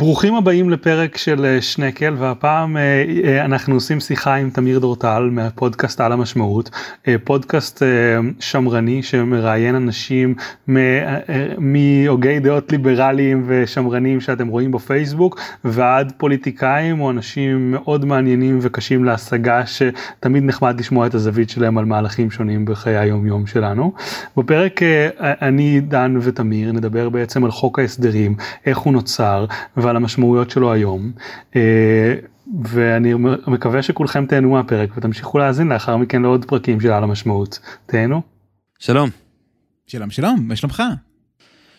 ברוכים הבאים לפרק של אה, שנקל והפעם אה, אה, אנחנו עושים שיחה עם תמיר דורטל מהפודקאסט על המשמעות פודקאסט שמרני שמראיין אנשים מהוגי דעות ליברליים ושמרנים שאתם רואים בפייסבוק ועד פוליטיקאים או אנשים מאוד מעניינים וקשים להשגה שתמיד נחמד לשמוע את הזווית שלהם על מהלכים שונים בחיי היום יום שלנו. בפרק אני דן ותמיר נדבר בעצם על חוק ההסדרים איך הוא נוצר. ועל המשמעויות שלו היום. אה, ואני מקווה שכולכם תהנו מהפרק ותמשיכו להאזין לאחר מכן לעוד פרקים של על המשמעות. תהנו. שלום. שלום שלום, מה שלומך?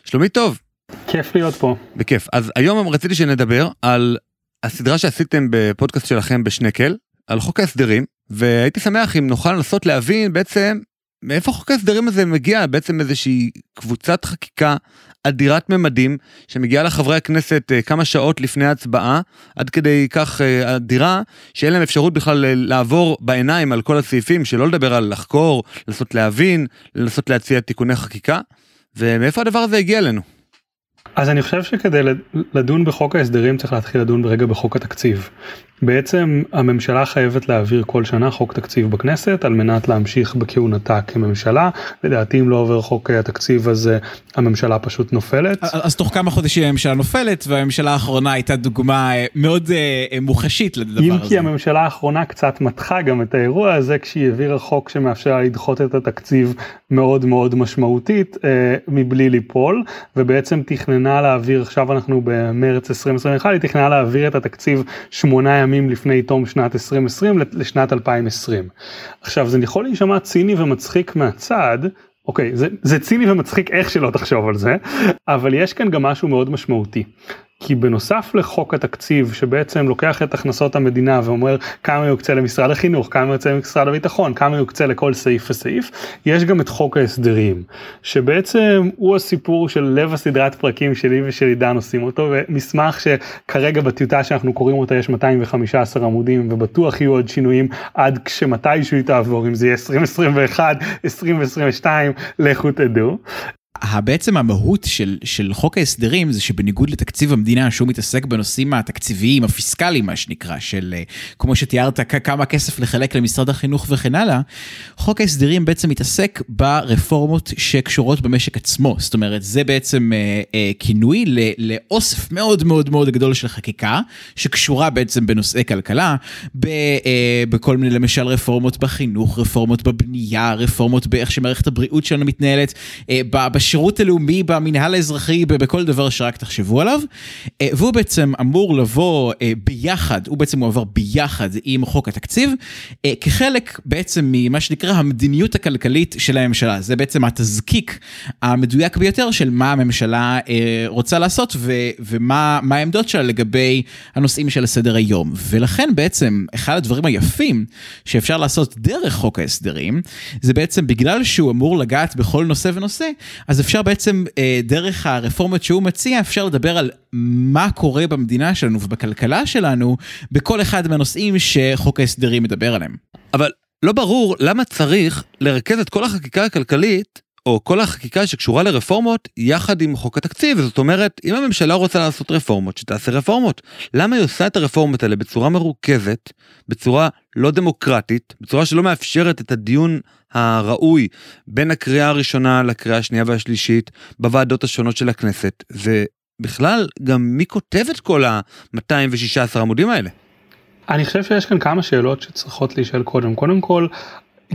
שלומי טוב. כיף להיות פה. בכיף. אז היום רציתי שנדבר על הסדרה שעשיתם בפודקאסט שלכם בשנקל, על חוק ההסדרים, והייתי שמח אם נוכל לנסות להבין בעצם מאיפה חוק ההסדרים הזה מגיע בעצם איזושהי קבוצת חקיקה אדירת ממדים שמגיעה לחברי הכנסת אה, כמה שעות לפני ההצבעה עד כדי כך אה, אדירה שאין להם אפשרות בכלל אה, לעבור בעיניים על כל הסעיפים שלא לדבר על לחקור, לנסות להבין, לנסות להציע תיקוני חקיקה ומאיפה הדבר הזה הגיע אלינו. אז אני חושב שכדי לדון בחוק ההסדרים צריך להתחיל לדון ברגע בחוק התקציב. בעצם הממשלה חייבת להעביר כל שנה חוק תקציב בכנסת על מנת להמשיך בכהונתה כממשלה. לדעתי אם לא עובר חוק התקציב הזה הממשלה פשוט נופלת. אז תוך כמה חודשים הממשלה נופלת והממשלה האחרונה הייתה דוגמה אה, מאוד uh, מוחשית לדבר הזה. אם כי הממשלה האחרונה קצת מתחה גם את האירוע הזה כשהיא העבירה חוק שמאפשר לדחות את התקציב מאוד מאוד משמעותית uh, מבלי ליפול ובעצם תכננה להעביר עכשיו אנחנו במרץ 2021 היא תכננה להעביר את התקציב שמונה. ימים לפני תום שנת 2020 לשנת 2020. עכשיו זה יכול להישמע ציני ומצחיק מהצד, אוקיי זה, זה ציני ומצחיק איך שלא תחשוב על זה, אבל יש כאן גם משהו מאוד משמעותי. כי בנוסף לחוק התקציב שבעצם לוקח את הכנסות המדינה ואומר כמה יוקצה למשרד החינוך, כמה יוקצה למשרד הביטחון, כמה יוקצה לכל סעיף וסעיף, יש גם את חוק ההסדרים, שבעצם הוא הסיפור של לב הסדרת פרקים שלי ושל עידן עושים אותו, ומסמך שכרגע בטיוטה שאנחנו קוראים אותה יש 215 עמודים ובטוח יהיו עוד שינויים עד כשמתישהו היא תעבור, אם זה יהיה 2021, 2022, לכו תדעו. בעצם המהות של, של חוק ההסדרים זה שבניגוד לתקציב המדינה שהוא מתעסק בנושאים התקציביים הפיסקליים מה שנקרא של אה, כמו שתיארת כמה כסף לחלק למשרד החינוך וכן הלאה, חוק ההסדרים בעצם מתעסק ברפורמות שקשורות במשק עצמו זאת אומרת זה בעצם אה, אה, כינוי לאוסף מאוד מאוד מאוד גדול של חקיקה שקשורה בעצם בנושאי כלכלה ב, אה, בכל מיני למשל רפורמות בחינוך רפורמות בבנייה רפורמות באיך שמערכת הבריאות שלנו מתנהלת. אה, בשירות הלאומי, במנהל האזרחי, בכל דבר שרק תחשבו עליו. אה, והוא בעצם אמור לבוא אה, ביחד, הוא בעצם מועבר ביחד עם חוק התקציב, אה, כחלק בעצם ממה שנקרא המדיניות הכלכלית של הממשלה. זה בעצם התזקיק המדויק ביותר של מה הממשלה רוצה לעשות ומה העמדות שלה לגבי הנושאים של הסדר היום. ולכן בעצם אחד הדברים היפים שאפשר לעשות דרך חוק ההסדרים, זה בעצם בגלל שהוא אמור לגעת בכל נושא ונושא, אז אפשר בעצם אה, דרך הרפורמות שהוא מציע אפשר לדבר על מה קורה במדינה שלנו ובכלכלה שלנו בכל אחד מהנושאים שחוק ההסדרים מדבר עליהם. אבל לא ברור למה צריך לרכז את כל החקיקה הכלכלית או כל החקיקה שקשורה לרפורמות יחד עם חוק התקציב זאת אומרת אם הממשלה רוצה לעשות רפורמות שתעשה רפורמות. למה היא עושה את הרפורמות האלה בצורה מרוכזת בצורה לא דמוקרטית בצורה שלא מאפשרת את הדיון הראוי בין הקריאה הראשונה לקריאה השנייה והשלישית בוועדות השונות של הכנסת? ובכלל גם מי כותב את כל ה-216 עמודים האלה. אני חושב שיש כאן כמה שאלות שצריכות להישאל קודם. קודם כל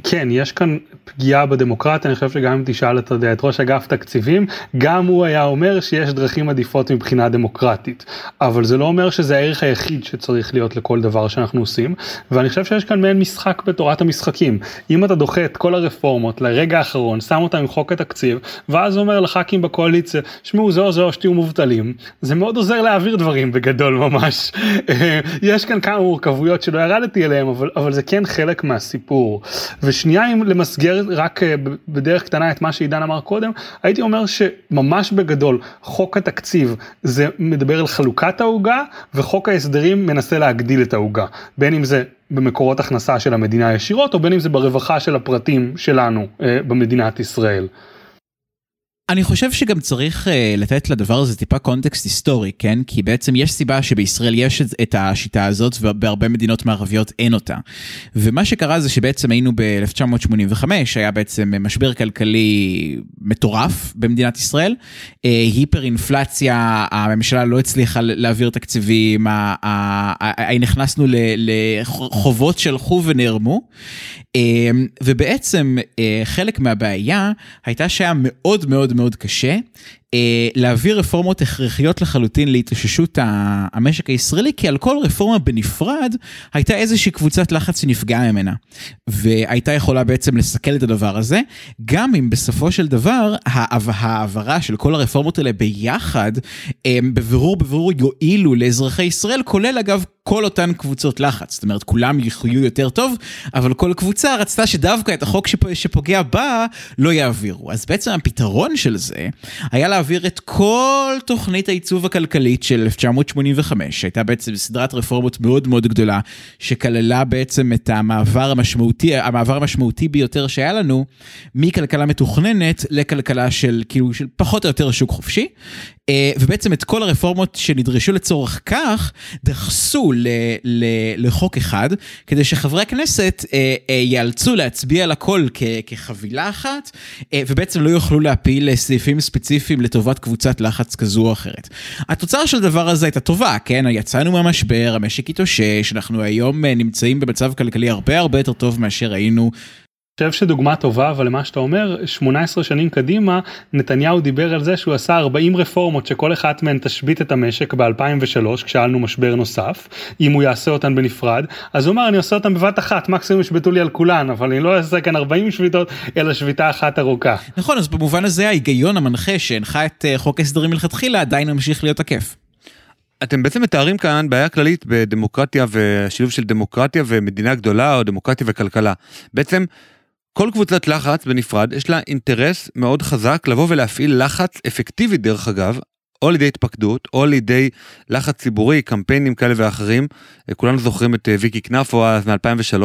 כן יש כאן פגיעה בדמוקרטיה אני חושב שגם אם תשאל את, את ראש אגף תקציבים גם הוא היה אומר שיש דרכים עדיפות מבחינה דמוקרטית. אבל זה לא אומר שזה הערך היחיד שצריך להיות לכל דבר שאנחנו עושים ואני חושב שיש כאן מעין משחק בתורת המשחקים. אם אתה דוחה את כל הרפורמות לרגע האחרון שם אותם עם חוק התקציב ואז אומר לח"כים בקואליציה שמעו זה או זה או שתהיו מובטלים. זה מאוד עוזר להעביר דברים בגדול ממש. יש כאן כמה מורכבויות שלא ירדתי אליהם אבל אבל זה כן חלק מהסיפור. ושנייה אם למסגר רק אה, בדרך קטנה את מה שעידן אמר קודם, הייתי אומר שממש בגדול חוק התקציב זה מדבר על חלוקת העוגה וחוק ההסדרים מנסה להגדיל את העוגה, בין אם זה במקורות הכנסה של המדינה ישירות או בין אם זה ברווחה של הפרטים שלנו אה, במדינת ישראל. אני חושב שגם צריך uh, לתת לדבר הזה טיפה קונטקסט היסטורי, כן? כי בעצם יש סיבה שבישראל יש את, את השיטה הזאת ובהרבה מדינות מערביות אין אותה. ומה שקרה זה שבעצם היינו ב-1985, היה בעצם משבר כלכלי מטורף במדינת ישראל, uh, היפר אינפלציה, הממשלה לא הצליחה להעביר תקציבים, נכנסנו לחובות שהלכו ונערמו. אמ, ובעצם אה, חלק מהבעיה הייתה שהיה מאוד מאוד מאוד קשה להעביר רפורמות הכרחיות לחלוטין להתאוששות המשק הישראלי, כי על כל רפורמה בנפרד הייתה איזושהי קבוצת לחץ שנפגעה ממנה. והייתה יכולה בעצם לסכל את הדבר הזה, גם אם בסופו של דבר העברה של כל הרפורמות האלה ביחד, הם בבירור בבירור יועילו לאזרחי ישראל, כולל אגב כל אותן קבוצות לחץ. זאת אומרת, כולם יחיו יותר טוב, אבל כל קבוצה רצתה שדווקא את החוק שפוגע בה לא יעבירו. אז בעצם הפתרון של זה היה להעביר את כל תוכנית העיצוב הכלכלית של 1985, שהייתה בעצם סדרת רפורמות מאוד מאוד גדולה, שכללה בעצם את המעבר המשמעותי, המעבר המשמעותי ביותר שהיה לנו, מכלכלה מתוכננת לכלכלה של כאילו של פחות או יותר שוק חופשי. אה, ובעצם את כל הרפורמות שנדרשו לצורך כך דחסו ל, ל, לחוק אחד כדי שחברי הכנסת אה, אה, ייאלצו להצביע על הכל כ, כחבילה אחת ובעצם לא יוכלו להפיל סעיפים ספציפיים לטובת קבוצת לחץ כזו או אחרת. התוצאה של הדבר הזה הייתה טובה, כן? יצאנו מהמשבר, המשק התאושש, אנחנו היום נמצאים במצב כלכלי הרבה הרבה יותר טוב מאשר היינו חושב שדוגמה טובה אבל למה שאתה אומר 18 שנים קדימה נתניהו דיבר על זה שהוא עשה 40 רפורמות שכל אחת מהן תשבית את המשק ב2003 כשהיה לנו משבר נוסף אם הוא יעשה אותן בנפרד אז הוא אמר אני עושה אותן בבת אחת מקסימום ישבתו לי על כולן אבל אני לא אעשה כאן 40 שביתות אלא שביתה אחת ארוכה. נכון אז במובן הזה ההיגיון המנחה שהנחה את אה, חוק ההסדרים מלכתחילה עדיין ממשיך להיות תקף. אתם בעצם מתארים כאן בעיה כללית בדמוקרטיה ושילוב של דמוקרטיה ומדינה גדולה או דמוקרטיה וכלכלה. בעצם כל קבוצת לחץ בנפרד יש לה אינטרס מאוד חזק לבוא ולהפעיל לחץ אפקטיבי דרך אגב, או לידי התפקדות או לידי לחץ ציבורי, קמפיינים כאלה ואחרים, כולנו זוכרים את אה, ויקי קנפו אז מ-2003,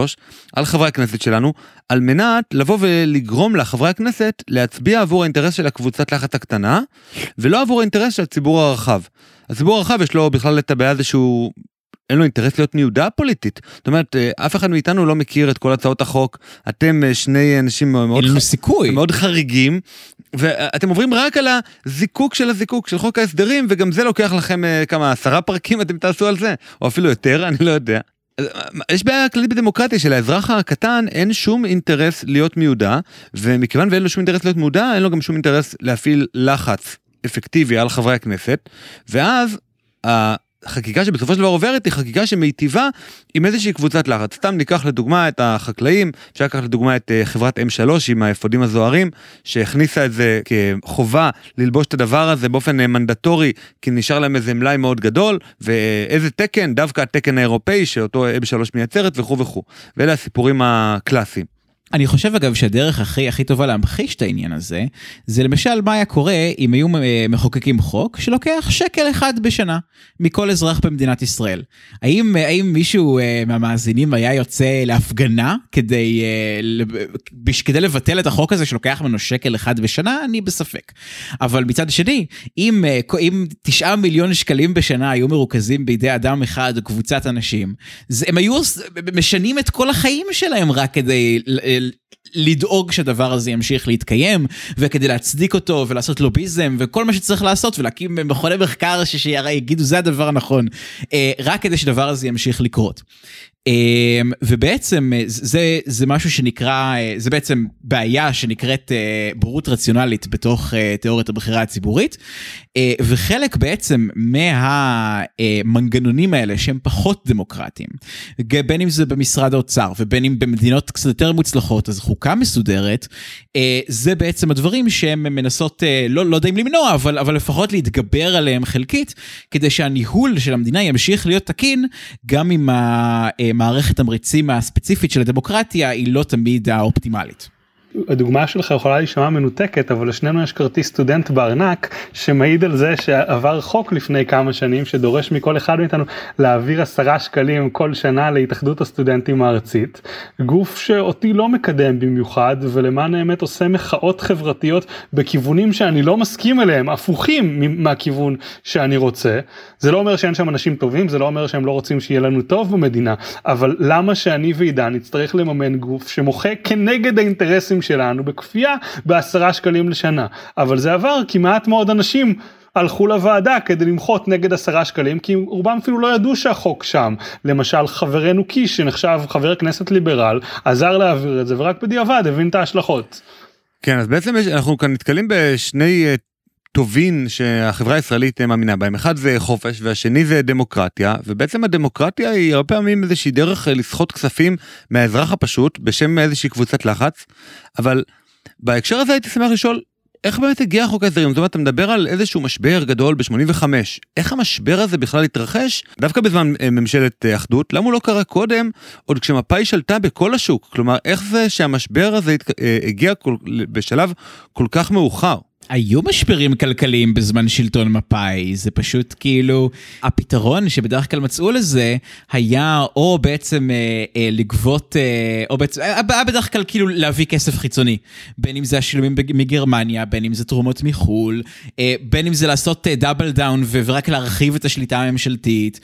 על חברי הכנסת שלנו, על מנת לבוא ולגרום לחברי הכנסת להצביע עבור האינטרס של הקבוצת לחץ הקטנה, ולא עבור האינטרס של הציבור הרחב. הציבור הרחב יש לו בכלל את הבעיה הזה שהוא אין לו אינטרס להיות מיודע פוליטית. זאת אומרת, אה, אף אחד מאיתנו לא מכיר את כל הצעות החוק, אתם אה, שני אנשים מאוד, ח... סיכוי. מאוד חריגים, ואתם עוברים רק על הזיקוק של הזיקוק של חוק ההסדרים, וגם זה לוקח לכם אה, כמה, עשרה פרקים אתם תעשו על זה, או אפילו יותר, אני לא יודע. יש בעיה כללית בדמוקרטיה שלאזרח הקטן אין שום אינטרס להיות מיודע, ומכיוון ואין לו שום אינטרס להיות מיודע, אין לו גם שום אינטרס להפעיל לחץ אפקטיבי על חברי הכנסת, ואז חקיקה שבסופו של דבר עוברת היא חקיקה שמיטיבה עם איזושהי קבוצת לחץ. סתם ניקח לדוגמה את החקלאים, אפשר לקחת לדוגמה את אה, חברת M3 עם האפודים הזוהרים, שהכניסה את זה כחובה ללבוש את הדבר הזה באופן אה, מנדטורי, כי נשאר להם איזה מלאי מאוד גדול, ואיזה תקן, דווקא התקן האירופאי שאותו M3 מייצרת וכו' וכו'. ואלה הסיפורים הקלאסיים. אני חושב אגב שהדרך הכי הכי טובה להמחיש את העניין הזה, זה למשל מה היה קורה אם היו אה, מחוקקים חוק שלוקח שקל אחד בשנה מכל אזרח במדינת ישראל. האם, אה, האם מישהו uh, מהמאזינים היה יוצא להפגנה כדי, כדי לבטל את החוק הזה שלוקח ממנו שקל אחד בשנה? אני בספק. אבל מצד שני, אם, תשעה מיליון שקלים בשנה היו מרוכזים בידי אדם אחד או קבוצת אנשים, הם היו משנים את כל החיים שלהם רק כדי... el לדאוג שהדבר הזה ימשיך להתקיים וכדי להצדיק אותו ולעשות לוביזם וכל מה שצריך לעשות ולהקים מכוני מחקר שהרי יגידו זה הדבר הנכון אה, רק כדי שדבר הזה ימשיך לקרות. אמ, ובעצם אה, זה זה משהו שנקרא אה, זה בעצם בעיה שנקראת אה, בורות רציונלית בתוך תיאוריית הבחירה הציבורית וחלק בעצם מהמנגנונים האלה שהם פחות דמוקרטיים בין אם זה במשרד האוצר ובין אם במדינות קצת יותר מוצלחות אז חוקה מסודרת זה בעצם הדברים שהם מנסות לא לא יודע אם למנוע אבל אבל לפחות להתגבר עליהם חלקית כדי שהניהול של המדינה ימשיך להיות תקין גם עם. מערכת תמריצים הספציפית של הדמוקרטיה היא לא תמיד האופטימלית. הדוגמה שלך יכולה להישמע מנותקת אבל לשנינו יש כרטיס סטודנט בארנק שמעיד על זה שעבר חוק לפני כמה שנים שדורש מכל אחד מאיתנו להעביר עשרה שקלים כל שנה להתאחדות הסטודנטים הארצית. גוף שאותי לא מקדם במיוחד ולמען האמת עושה מחאות חברתיות בכיוונים שאני לא מסכים אליהם הפוכים מהכיוון שאני רוצה. זה לא אומר שאין שם אנשים טובים זה לא אומר שהם לא רוצים שיהיה לנו טוב במדינה אבל למה שאני ועידן נצטרך לממן גוף שמוחה כנגד האינטרסים שלנו בכפייה בעשרה שקלים לשנה אבל זה עבר כי מעט מאוד אנשים הלכו לוועדה כדי למחות נגד עשרה שקלים כי רובם אפילו לא ידעו שהחוק שם למשל חברנו קיש שנחשב חבר כנסת ליברל עזר להעביר את זה ורק בדיעבד הבין את ההשלכות. כן אז בעצם יש, אנחנו כאן נתקלים בשני uh, טובין שהחברה הישראלית מאמינה בהם אחד זה חופש והשני זה דמוקרטיה ובעצם הדמוקרטיה היא הרבה פעמים איזושהי דרך לסחוט כספים מהאזרח הפשוט בשם איזושהי קבוצת לחץ אבל בהקשר הזה הייתי שמח לשאול איך באמת הגיע חוק ההסדרים? זאת אומרת, אתה מדבר על איזשהו משבר גדול ב-85. איך המשבר הזה בכלל התרחש דווקא בזמן אה, ממשלת אה, אחדות? למה הוא לא קרה קודם, עוד כשמפא"י שלטה בכל השוק? כלומר, איך זה שהמשבר הזה אה, הגיע בשלב כל כך מאוחר? היו משברים כלכליים בזמן שלטון מפא"י, זה פשוט כאילו, הפתרון שבדרך כלל מצאו לזה היה או בעצם אה, אה, לגבות, אה, או בעצם, היה בדרך כלל כאילו להביא כסף חיצוני, בין אם זה השילומים מגרמניה, בין אם זה תרומות מחו"ל, אה, בין אם זה לעשות דאבל אה, דאון ורק להרחיב את השליטה הממשלתית,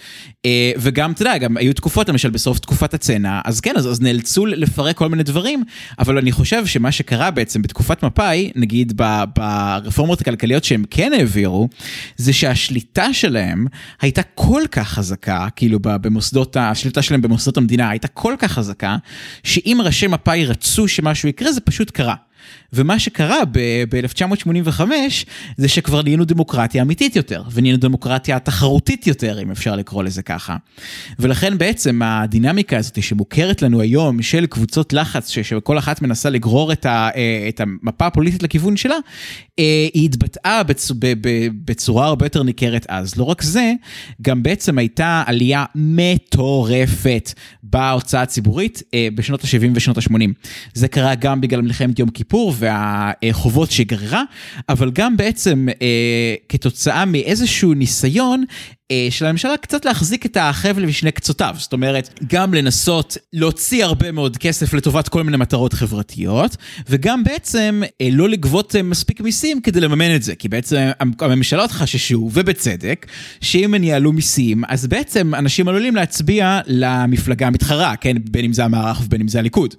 אה, וגם, אתה יודע, גם היו תקופות, למשל בסוף תקופת הצנע, אז כן, אז, אז נאלצו לפרק כל מיני דברים, אבל אני חושב שמה שקרה בעצם בתקופת מפא"י, נגיד ב... ב הרפורמות הכלכליות שהם כן העבירו, זה שהשליטה שלהם הייתה כל כך חזקה, כאילו במוסדות, השליטה שלהם במוסדות המדינה הייתה כל כך חזקה, שאם ראשי מפא"י רצו שמשהו יקרה, זה פשוט קרה. ומה שקרה ב-1985 זה שכבר נהיינו דמוקרטיה אמיתית יותר, ונהיינו דמוקרטיה תחרותית יותר, אם אפשר לקרוא לזה ככה. ולכן בעצם הדינמיקה הזאת שמוכרת לנו היום של קבוצות לחץ, שכל אחת מנסה לגרור את, ה, אה, את המפה הפוליטית לכיוון שלה, אה, היא התבטאה בצורה הרבה יותר ניכרת אז. לא רק זה, גם בעצם הייתה עלייה מטורפת בהוצאה הציבורית אה, בשנות ה-70 ושנות ה-80. זה קרה גם בגלל מלחמת יום כיפור. הסיפור והחובות שגררה, אבל גם בעצם אה, כתוצאה מאיזשהו ניסיון של הממשלה קצת להחזיק את החבל משני קצותיו, זאת אומרת, גם לנסות להוציא הרבה מאוד כסף לטובת כל מיני מטרות חברתיות, וגם בעצם אה, לא לגבות אה, מספיק מיסים כדי לממן את זה, כי בעצם הממשלות חששו, ובצדק, שאם הם יעלו מיסים, אז בעצם אנשים עלולים להצביע למפלגה המתחרה, כן, בין אם זה המערך ובין אם זה הליכוד.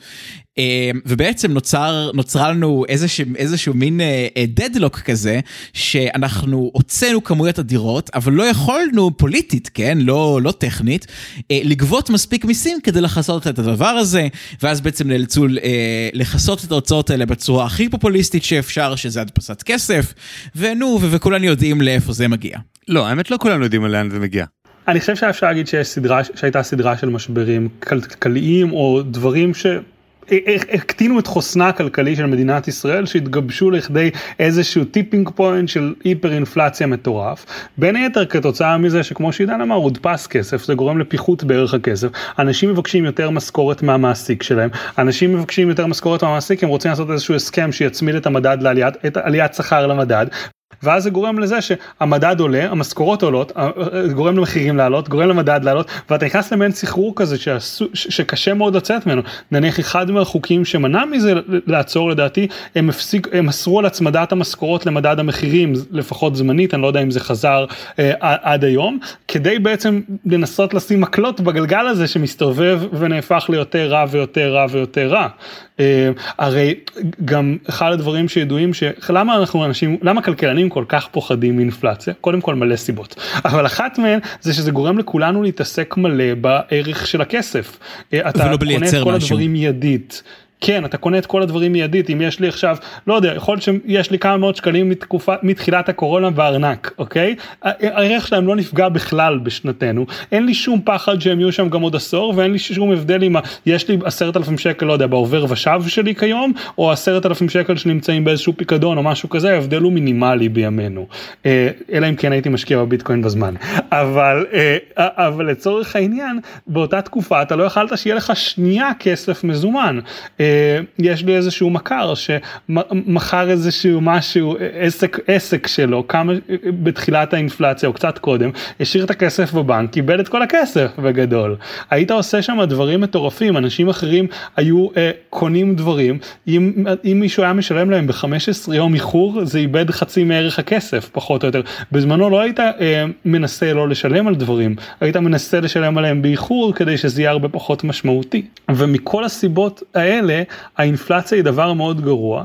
ובעצם נוצר, נוצרה לנו איזשהו, איזשהו מין דדלוק כזה, שאנחנו הוצאנו כמויות אדירות, אבל לא יכולנו הצלחנו פוליטית, כן, לא, לא טכנית, אה, לגבות מספיק מיסים כדי לכסות את הדבר הזה, ואז בעצם נאלצו אה, לכסות את ההוצאות האלה בצורה הכי פופוליסטית שאפשר, שזה הדפסת כסף, ונו, וכולנו יודעים לאיפה זה מגיע. לא, האמת לא כולנו יודעים לאן זה מגיע. אני חושב שאפשר להגיד שיש סדרה, שהייתה סדרה של משברים כלכליים או דברים ש... הקטינו את חוסנה הכלכלי של מדינת ישראל שהתגבשו לכדי איזשהו tipping point של היפר אינפלציה מטורף. בין היתר כתוצאה מזה שכמו שעידן אמר הודפס כסף זה גורם לפיחות בערך הכסף. אנשים מבקשים יותר משכורת מהמעסיק שלהם. אנשים מבקשים יותר משכורת מהמעסיק הם רוצים לעשות איזשהו הסכם שיצמיד את המדד לעליית את עליית שכר למדד ואז זה גורם לזה שהמדד עולה, המשכורות עולות, אה, אה, גורם למחירים לעלות, גורם למדד לעלות, ואתה נכנס למעין סחרור כזה שעשו, שקשה מאוד לצאת ממנו. נניח אחד מהחוקים שמנע מזה לעצור לדעתי, הם, הפסיק, הם אסרו על הצמדת המשכורות למדד המחירים, לפחות זמנית, אני לא יודע אם זה חזר אה, עד היום, כדי בעצם לנסות לשים מקלות בגלגל הזה שמסתובב ונהפך ליותר רע ויותר רע ויותר רע. אה, הרי גם אחד הדברים שידועים שלמה אנחנו אנשים למה כלכלנים כל כך פוחדים מאינפלציה קודם כל מלא סיבות אבל אחת מהן זה שזה גורם לכולנו להתעסק מלא בערך של הכסף. אה, אתה קונה את כל משהו. הדברים מיידית. כן אתה קונה את כל הדברים מיידית אם יש לי עכשיו לא יודע יכול להיות שיש לי כמה מאות שקלים מתקופה מתחילת הקורונה בארנק אוקיי? הערך שלהם לא נפגע בכלל בשנתנו. אין לי שום פחד שהם יהיו שם גם עוד עשור ואין לי שום הבדל אם יש לי עשרת אלפים שקל לא יודע בעובר ושב שלי כיום או עשרת אלפים שקל שנמצאים באיזשהו פיקדון או משהו כזה ההבדל הוא מינימלי בימינו. אה, אלא אם כן הייתי משקיע בביטקוין בזמן. אבל אה, אבל לצורך העניין באותה תקופה אתה לא יכלת שיהיה לך שנייה כסף מזומן. אה, יש לי איזשהו מכר שמכר איזשהו משהו עסק עסק שלו כמה בתחילת האינפלציה או קצת קודם השאיר את הכסף בבנק קיבל את כל הכסף בגדול. היית עושה שם דברים מטורפים אנשים אחרים היו אה, קונים דברים אם, אם מישהו היה משלם להם ב-15 יום איחור זה איבד חצי מערך הכסף פחות או יותר. בזמנו לא היית אה, מנסה לא לשלם על דברים היית מנסה לשלם עליהם באיחור כדי שזה יהיה הרבה פחות משמעותי. ומכל הסיבות האלה האינפלציה היא דבר מאוד גרוע.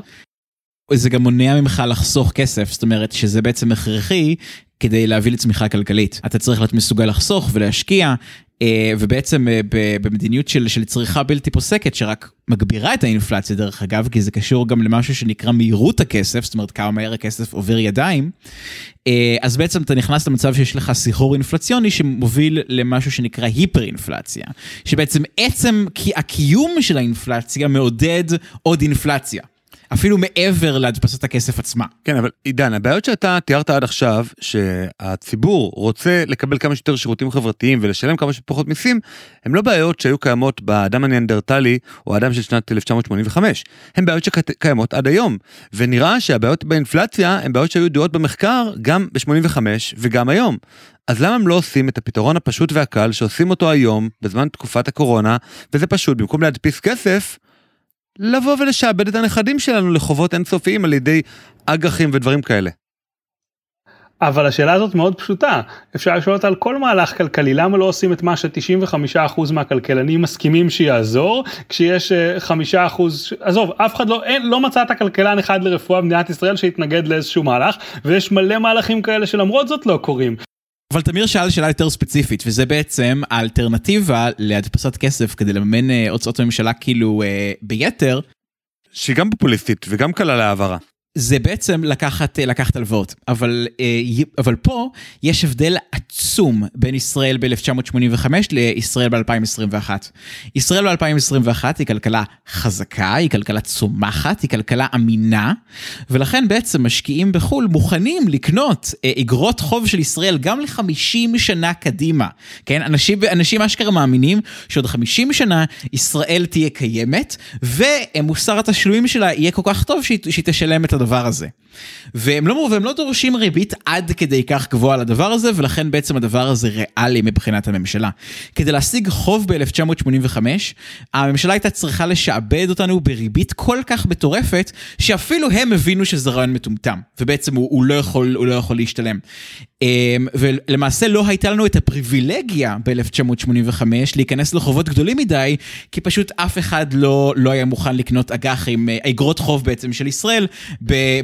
זה גם מונע ממך לחסוך כסף זאת אומרת שזה בעצם הכרחי כדי להביא לצמיחה כלכלית אתה צריך להיות מסוגל לחסוך ולהשקיע אה, ובעצם אה, במדיניות של, של צריכה בלתי פוסקת שרק מגבירה את האינפלציה דרך אגב כי זה קשור גם למשהו שנקרא מהירות הכסף זאת אומרת כמה מהר הכסף עובר ידיים אה, אז בעצם אתה נכנס למצב שיש לך סחרור אינפלציוני שמוביל למשהו שנקרא היפר אינפלציה שבעצם עצם הקיום של האינפלציה מעודד עוד אינפלציה. אפילו מעבר להדפסת הכסף עצמה. כן, אבל עידן, הבעיות שאתה תיארת עד עכשיו, שהציבור רוצה לקבל כמה שיותר שירותים חברתיים ולשלם כמה שפחות מיסים, הן לא בעיות שהיו קיימות באדם הניאנדרטלי או האדם של שנת 1985. הן בעיות שקיימות עד היום. ונראה שהבעיות באינפלציה הן בעיות שהיו ידועות במחקר גם ב-85 וגם היום. אז למה הם לא עושים את הפתרון הפשוט והקל שעושים אותו היום, בזמן תקופת הקורונה, וזה פשוט, במקום להדפיס כסף, לבוא ולשעבד את הנכדים שלנו לחובות אינסופיים על ידי אג"חים ודברים כאלה. אבל השאלה הזאת מאוד פשוטה, אפשר לשאול אותה על כל מהלך כלכלי, למה לא עושים את מה ש-95% מהכלכלנים מסכימים שיעזור, כשיש 5%, אה, עזוב, אף אחד לא, אין, לא מצאת כלכלן אחד לרפואה במדינת ישראל שהתנגד לאיזשהו מהלך, ויש מלא מהלכים כאלה שלמרות זאת לא קורים. אבל תמיר שאל שאלה יותר ספציפית וזה בעצם האלטרנטיבה להדפסת כסף כדי לממן אה, הוצאות הממשלה כאילו אה, ביתר. שהיא גם פופוליסטית וגם קלה להעברה. זה בעצם לקחת לקחת הלוואות. אבל אה, אבל פה יש הבדל עצום בין ישראל ב-1985 לישראל ב-2021. ישראל ב-2021 היא כלכלה חזקה היא כלכלה צומחת היא כלכלה אמינה ולכן בעצם משקיעים בחו"ל מוכנים לקנות אה, אגרות חוב של ישראל גם ל-50 שנה קדימה. כן? אנשים אנשים אשכרה מאמינים שעוד 50 שנה ישראל תהיה קיימת ומוסר התשלומים שלה יהיה כל כך טוב שהיא, שהיא תשלם את הדבר הזה. והם לא, והם לא דורשים ריבית עד כדי כך גבוהה לדבר הזה, ולכן בעצם הדבר הזה ריאלי מבחינת הממשלה. כדי להשיג חוב ב-1985, הממשלה הייתה צריכה לשעבד אותנו בריבית כל כך מטורפת, שאפילו הם הבינו שזה רעיון מטומטם, ובעצם הוא, הוא, לא, יכול, הוא לא יכול להשתלם. אמ, ולמעשה לא הייתה לנו את הפריבילגיה ב-1985 להיכנס לחובות גדולים מדי, כי פשוט אף אחד לא, לא היה מוכן לקנות אג"חים, אה, אגרות חוב בעצם של ישראל,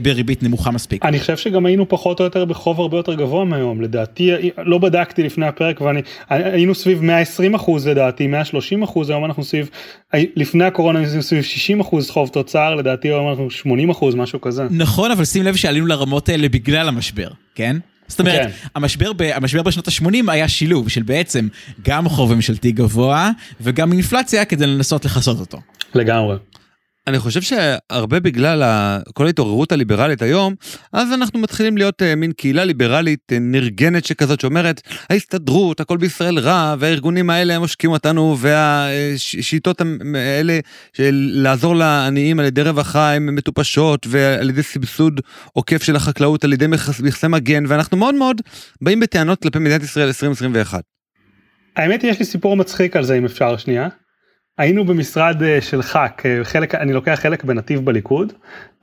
בריבית נמוכה מספיק. אני חושב שגם היינו פחות או יותר בחוב הרבה יותר גבוה מהיום, לדעתי, לא בדקתי לפני הפרק ואני, היינו סביב 120 אחוז לדעתי, 130 אחוז, היום אנחנו סביב, לפני הקורונה היינו סביב 60 אחוז חוב תוצר, לדעתי היום אנחנו 80 אחוז, משהו כזה. נכון, אבל שים לב שעלינו לרמות האלה בגלל המשבר, כן? זאת אומרת, כן. המשבר, ב, המשבר בשנות ה-80 היה שילוב של בעצם גם חוב ממשלתי גבוה וגם אינפלציה כדי לנסות לכסות אותו. לגמרי. אני חושב שהרבה בגלל כל ההתעוררות הליברלית היום, אז אנחנו מתחילים להיות אה, מין קהילה ליברלית אה, נרגנת שכזאת שאומרת, ההסתדרות, הכל בישראל רע, והארגונים האלה הם משקיעים אותנו, והשיטות האלה של לעזור לעניים על ידי רווחה הן מטופשות, ועל ידי סבסוד עוקף של החקלאות, על ידי מכסי מגן, ואנחנו מאוד מאוד באים בטענות כלפי מדינת ישראל 2021. האמת היא יש לי סיפור מצחיק על זה אם אפשר שנייה. היינו במשרד אה, של ח"כ, אה, חלק, אני לוקח חלק בנתיב בליכוד,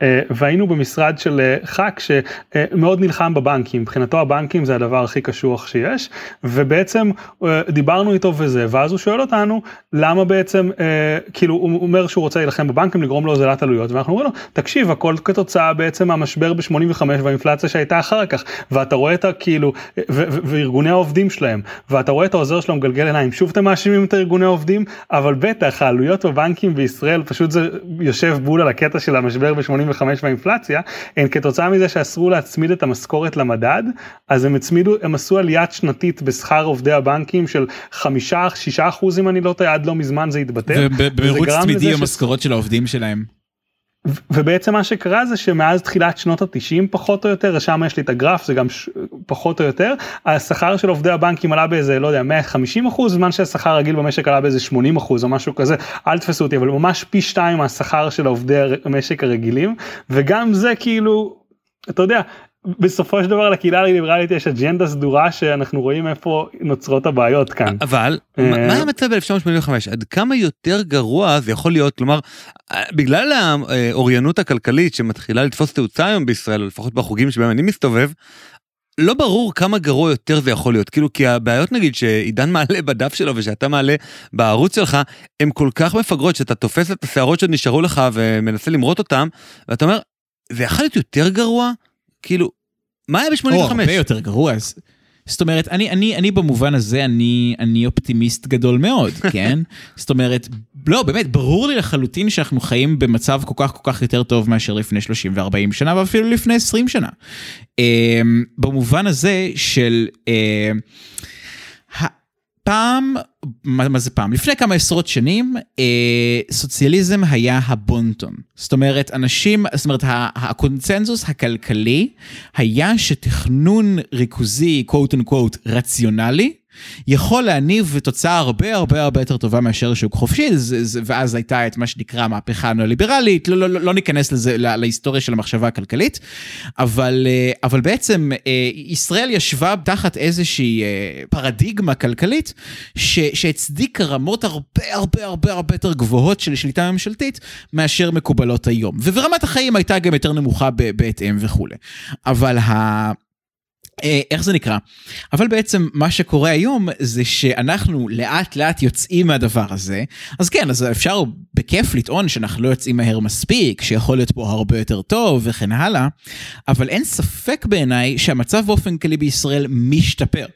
אה, והיינו במשרד של ח"כ שמאוד נלחם בבנקים, מבחינתו הבנקים זה הדבר הכי קשוח שיש, ובעצם דיברנו איתו וזה, ואז הוא שואל אותנו למה בעצם, כאילו הוא אומר שהוא רוצה להילחם בבנקים, לגרום להוזלת עלויות, ואנחנו אומרים לו, תקשיב, הכל כתוצאה בעצם מהמשבר ב-85 והאינפלציה שהייתה אחר כך, ואתה רואה את הכאילו, וארגוני העובדים שלהם, ואתה רואה את העוזר שלו מגלגל עיניים, שוב אתם מאשימים את ארגוני העובדים, אבל בטח. בטח העלויות בבנקים בישראל פשוט זה יושב בול על הקטע של המשבר ב-85 והאינפלציה, הן כתוצאה מזה שאסרו להצמיד את המשכורת למדד, אז הם הצמידו, הם עשו עליית שנתית בשכר עובדי הבנקים של 5-6 אחוז אם אני לא טועה, עד לא מזמן זה התבטא. ובמרוץ תמידי המשכורות של העובדים שלהם. ובעצם מה שקרה זה שמאז תחילת שנות התשעים פחות או יותר, שם יש לי את הגרף, זה גם ש... פחות או יותר, השכר של עובדי הבנקים עלה באיזה, לא יודע, 150 אחוז, זמן שהשכר הרגיל במשק עלה באיזה 80 אחוז או משהו כזה, אל תפסו אותי, אבל ממש פי שתיים מהשכר של עובדי המשק הרגילים, וגם זה כאילו, אתה יודע, בסופו של דבר לקהילה הליברלית יש אג'נדה סדורה שאנחנו רואים איפה נוצרות הבעיות כאן. אבל מה המצב ב-1985 עד כמה יותר גרוע זה יכול להיות כלומר בגלל האוריינות הכלכלית שמתחילה לתפוס תאוצה היום בישראל לפחות בחוגים שבהם אני מסתובב. לא ברור כמה גרוע יותר זה יכול להיות כאילו כי הבעיות נגיד שעידן מעלה בדף שלו ושאתה מעלה בערוץ שלך הם כל כך מפגרות שאתה תופס את השערות שעוד נשארו לך ומנסה למרות אותם ואתה אומר זה יכול להיות יותר גרוע כאילו מה היה ב-85? הרבה יותר גרוע. זאת אומרת, אני, אני, אני במובן הזה, אני, אני אופטימיסט גדול מאוד, כן? זאת אומרת, לא, באמת, ברור לי לחלוטין שאנחנו חיים במצב כל כך כל כך יותר טוב מאשר לפני 30 ו-40 שנה, ואפילו לפני 20 שנה. Uh, במובן הזה של... Uh, פעם, מה, מה זה פעם? לפני כמה עשרות שנים, אה, סוציאליזם היה הבונטון. זאת אומרת, אנשים, זאת אומרת, הקונצנזוס הכלכלי היה שתכנון ריכוזי, quote unquote, רציונלי, יכול להניב תוצאה הרבה הרבה הרבה יותר טובה מאשר שוק חופשי, ואז הייתה את מה שנקרא המהפכה הנאו-ליברלית, לא, לא, לא, לא ניכנס לזה, להיסטוריה של המחשבה הכלכלית, אבל, אה, אבל בעצם אה, ישראל ישבה תחת איזושהי אה, פרדיגמה כלכלית, ש, שהצדיקה רמות הרבה הרבה הרבה הרבה יותר גבוהות של שליטה ממשלתית, מאשר מקובלות היום. ורמת החיים הייתה גם יותר נמוכה בהתאם וכולי. אבל ה... אה, איך זה נקרא? אבל בעצם מה שקורה היום זה שאנחנו לאט לאט יוצאים מהדבר הזה, אז כן, אז אפשר בכיף לטעון שאנחנו לא יוצאים מהר מספיק, שיכול להיות פה הרבה יותר טוב וכן הלאה, אבל אין ספק בעיניי שהמצב באופן כללי בישראל משתפר.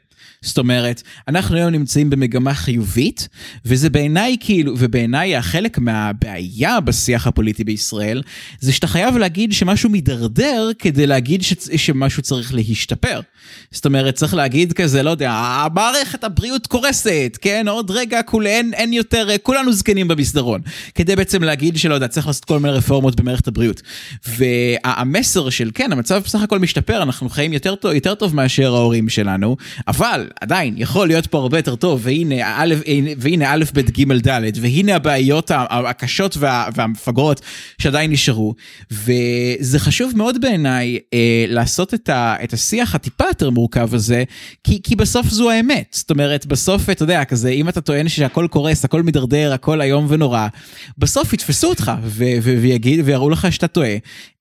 זאת אומרת, אנחנו היום נמצאים במגמה חיובית, וזה בעיניי כאילו, ובעיניי החלק מהבעיה בשיח הפוליטי בישראל, זה שאתה חייב להגיד שמשהו מידרדר כדי להגיד ש... שמשהו צריך להשתפר. זאת אומרת, צריך להגיד כזה, לא יודע, המערכת הבריאות קורסת, כן? עוד רגע כול, אין, אין יותר, כולנו זקנים במסדרון. כדי בעצם להגיד שלא יודע, צריך לעשות כל מיני רפורמות במערכת הבריאות. והמסר של, כן, המצב בסך הכל משתפר, אנחנו חיים יותר טוב, יותר טוב מאשר ההורים שלנו, אבל עדיין יכול להיות פה הרבה יותר טוב, והנה א', ב', ג', ד', והנה הבעיות הקשות וה, והמפגרות שעדיין נשארו, וזה חשוב מאוד בעיניי אה, לעשות את, ה, את השיח הטיפה יותר מורכב הזה, כי, כי בסוף זו האמת, זאת אומרת, בסוף, אתה יודע, כזה, אם אתה טוען שהכל קורס, הכל מידרדר, הכל איום ונורא, בסוף יתפסו אותך ויגיד, ויראו לך שאתה טועה.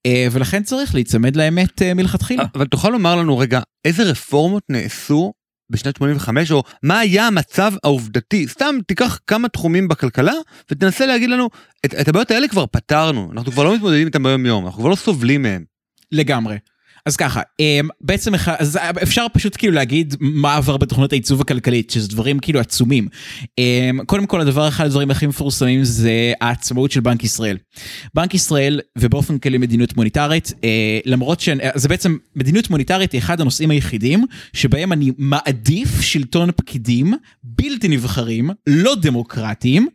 אה, ולכן צריך להיצמד לאמת אה, מלכתחילה. אבל תוכל לומר לנו רגע, איזה רפורמות נעשו בשנת 85 או מה היה המצב העובדתי סתם תיקח כמה תחומים בכלכלה ותנסה להגיד לנו את, את הבעיות האלה כבר פתרנו אנחנו כבר לא מתמודדים איתם ביום יום אנחנו כבר לא סובלים מהם. לגמרי. אז ככה, אמ, בעצם אז אפשר פשוט כאילו להגיד מה עבר בתוכנית העיצוב הכלכלית, שזה דברים כאילו עצומים. אמ, קודם כל, הדבר אחד הדברים הכי מפורסמים זה העצמאות של בנק ישראל. בנק ישראל, ובאופן כללי מדיניות מוניטרית, אה, למרות שזה בעצם, מדיניות מוניטרית היא אחד הנושאים היחידים שבהם אני מעדיף שלטון פקידים בלתי נבחרים, לא דמוקרטיים.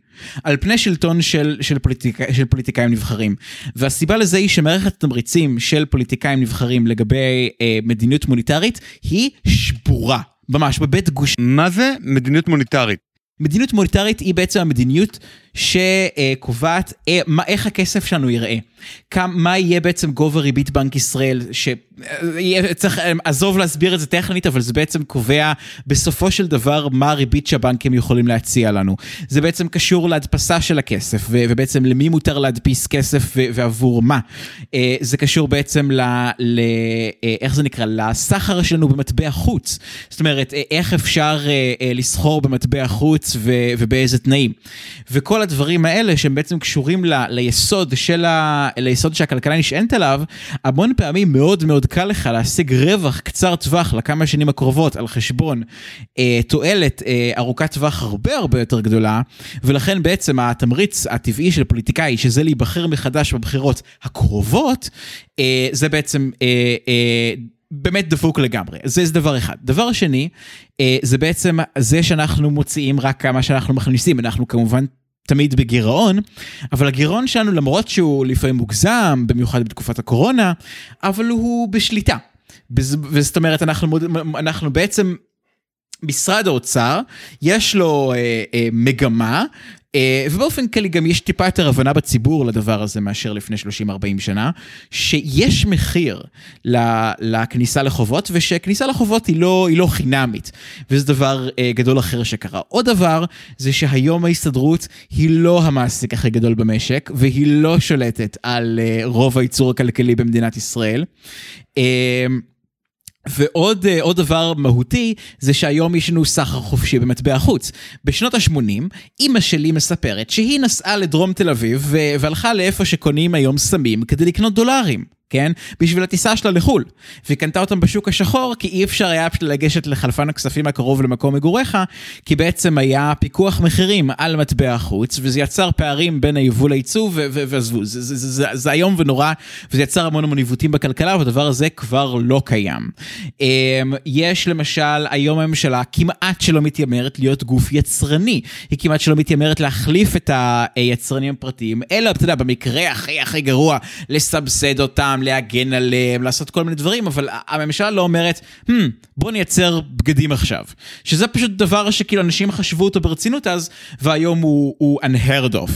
על פני שלטון של, של, פוליטיק, של פוליטיקאים נבחרים. והסיבה לזה היא שמערכת התמריצים של פוליטיקאים נבחרים לגבי אה, מדיניות מוניטרית היא שבורה. ממש בבית גוש... מה זה מדיניות מוניטרית? מדיניות מוניטרית היא בעצם המדיניות שקובעת אה, איך הכסף שלנו ייראה. כמה, מה יהיה בעצם גובה ריבית בנק ישראל, שצריך, אה, עזוב להסביר את זה טכנית, אבל זה בעצם קובע בסופו של דבר מה הריבית שהבנקים יכולים להציע לנו. זה בעצם קשור להדפסה של הכסף, ובעצם למי מותר להדפיס כסף ועבור מה. אה, זה קשור בעצם ל... ל איך זה נקרא? לסחר שלנו במטבע חוץ. זאת אומרת, איך אפשר לסחור במטבע חוץ ובאיזה תנאים. וכל הדברים האלה שהם בעצם קשורים ל, ליסוד של ה... ליסוד שהכלכלה נשענת עליו, המון פעמים מאוד מאוד קל לך להשיג רווח קצר טווח לכמה שנים הקרובות על חשבון אה, תועלת אה, ארוכת טווח הרבה הרבה יותר גדולה, ולכן בעצם התמריץ הטבעי של פוליטיקאי, שזה להיבחר מחדש בבחירות הקרובות, אה, זה בעצם... אה, אה, באמת דפוק לגמרי, זה, זה דבר אחד. דבר שני, אה, זה בעצם זה שאנחנו מוציאים רק כמה שאנחנו מכניסים, אנחנו כמובן תמיד בגירעון, אבל הגירעון שלנו למרות שהוא לפעמים מוגזם, במיוחד בתקופת הקורונה, אבל הוא בשליטה. וזאת אומרת אנחנו, אנחנו בעצם משרד האוצר יש לו אה, אה, מגמה ובאופן כללי גם יש טיפה יותר הבנה בציבור לדבר הזה מאשר לפני 30-40 שנה, שיש מחיר לכניסה לחובות ושכניסה לחובות היא לא, היא לא חינמית, וזה דבר אה, גדול אחר שקרה. עוד דבר זה שהיום ההסתדרות היא לא המעסיק הכי גדול במשק והיא לא שולטת על אה, רוב הייצור הכלכלי במדינת ישראל. ועוד עוד דבר מהותי זה שהיום יש לנו סחר חופשי במטבע חוץ. בשנות ה-80 אימא שלי מספרת שהיא נסעה לדרום תל אביב והלכה לאיפה שקונים היום סמים כדי לקנות דולרים. כן? בשביל הטיסה שלה לחו"ל. והיא קנתה אותם בשוק השחור, כי אי אפשר היה פשוט לגשת לחלפן הכספים הקרוב למקום מגוריך, כי בעצם היה פיקוח מחירים על מטבע החוץ, וזה יצר פערים בין היבוא לייצוא, ועזבו, זה, איום ונורא, וזה יצר המון המון עיוותים בכלכלה, והדבר הזה כבר לא קיים. אמ, יש למשל, היום הממשלה כמעט שלא מתיימרת להיות גוף יצרני, היא כמעט שלא מתיימרת להחליף את היצרנים הפרטיים, אלא, אתה יודע, במקרה הכי הכי גרוע, לסבסד אותם. להגן עליהם, לעשות כל מיני דברים, אבל הממשלה לא אומרת, hmm, בוא נייצר בגדים עכשיו. שזה פשוט דבר שכאילו אנשים חשבו אותו ברצינות אז, והיום הוא, הוא unheard of.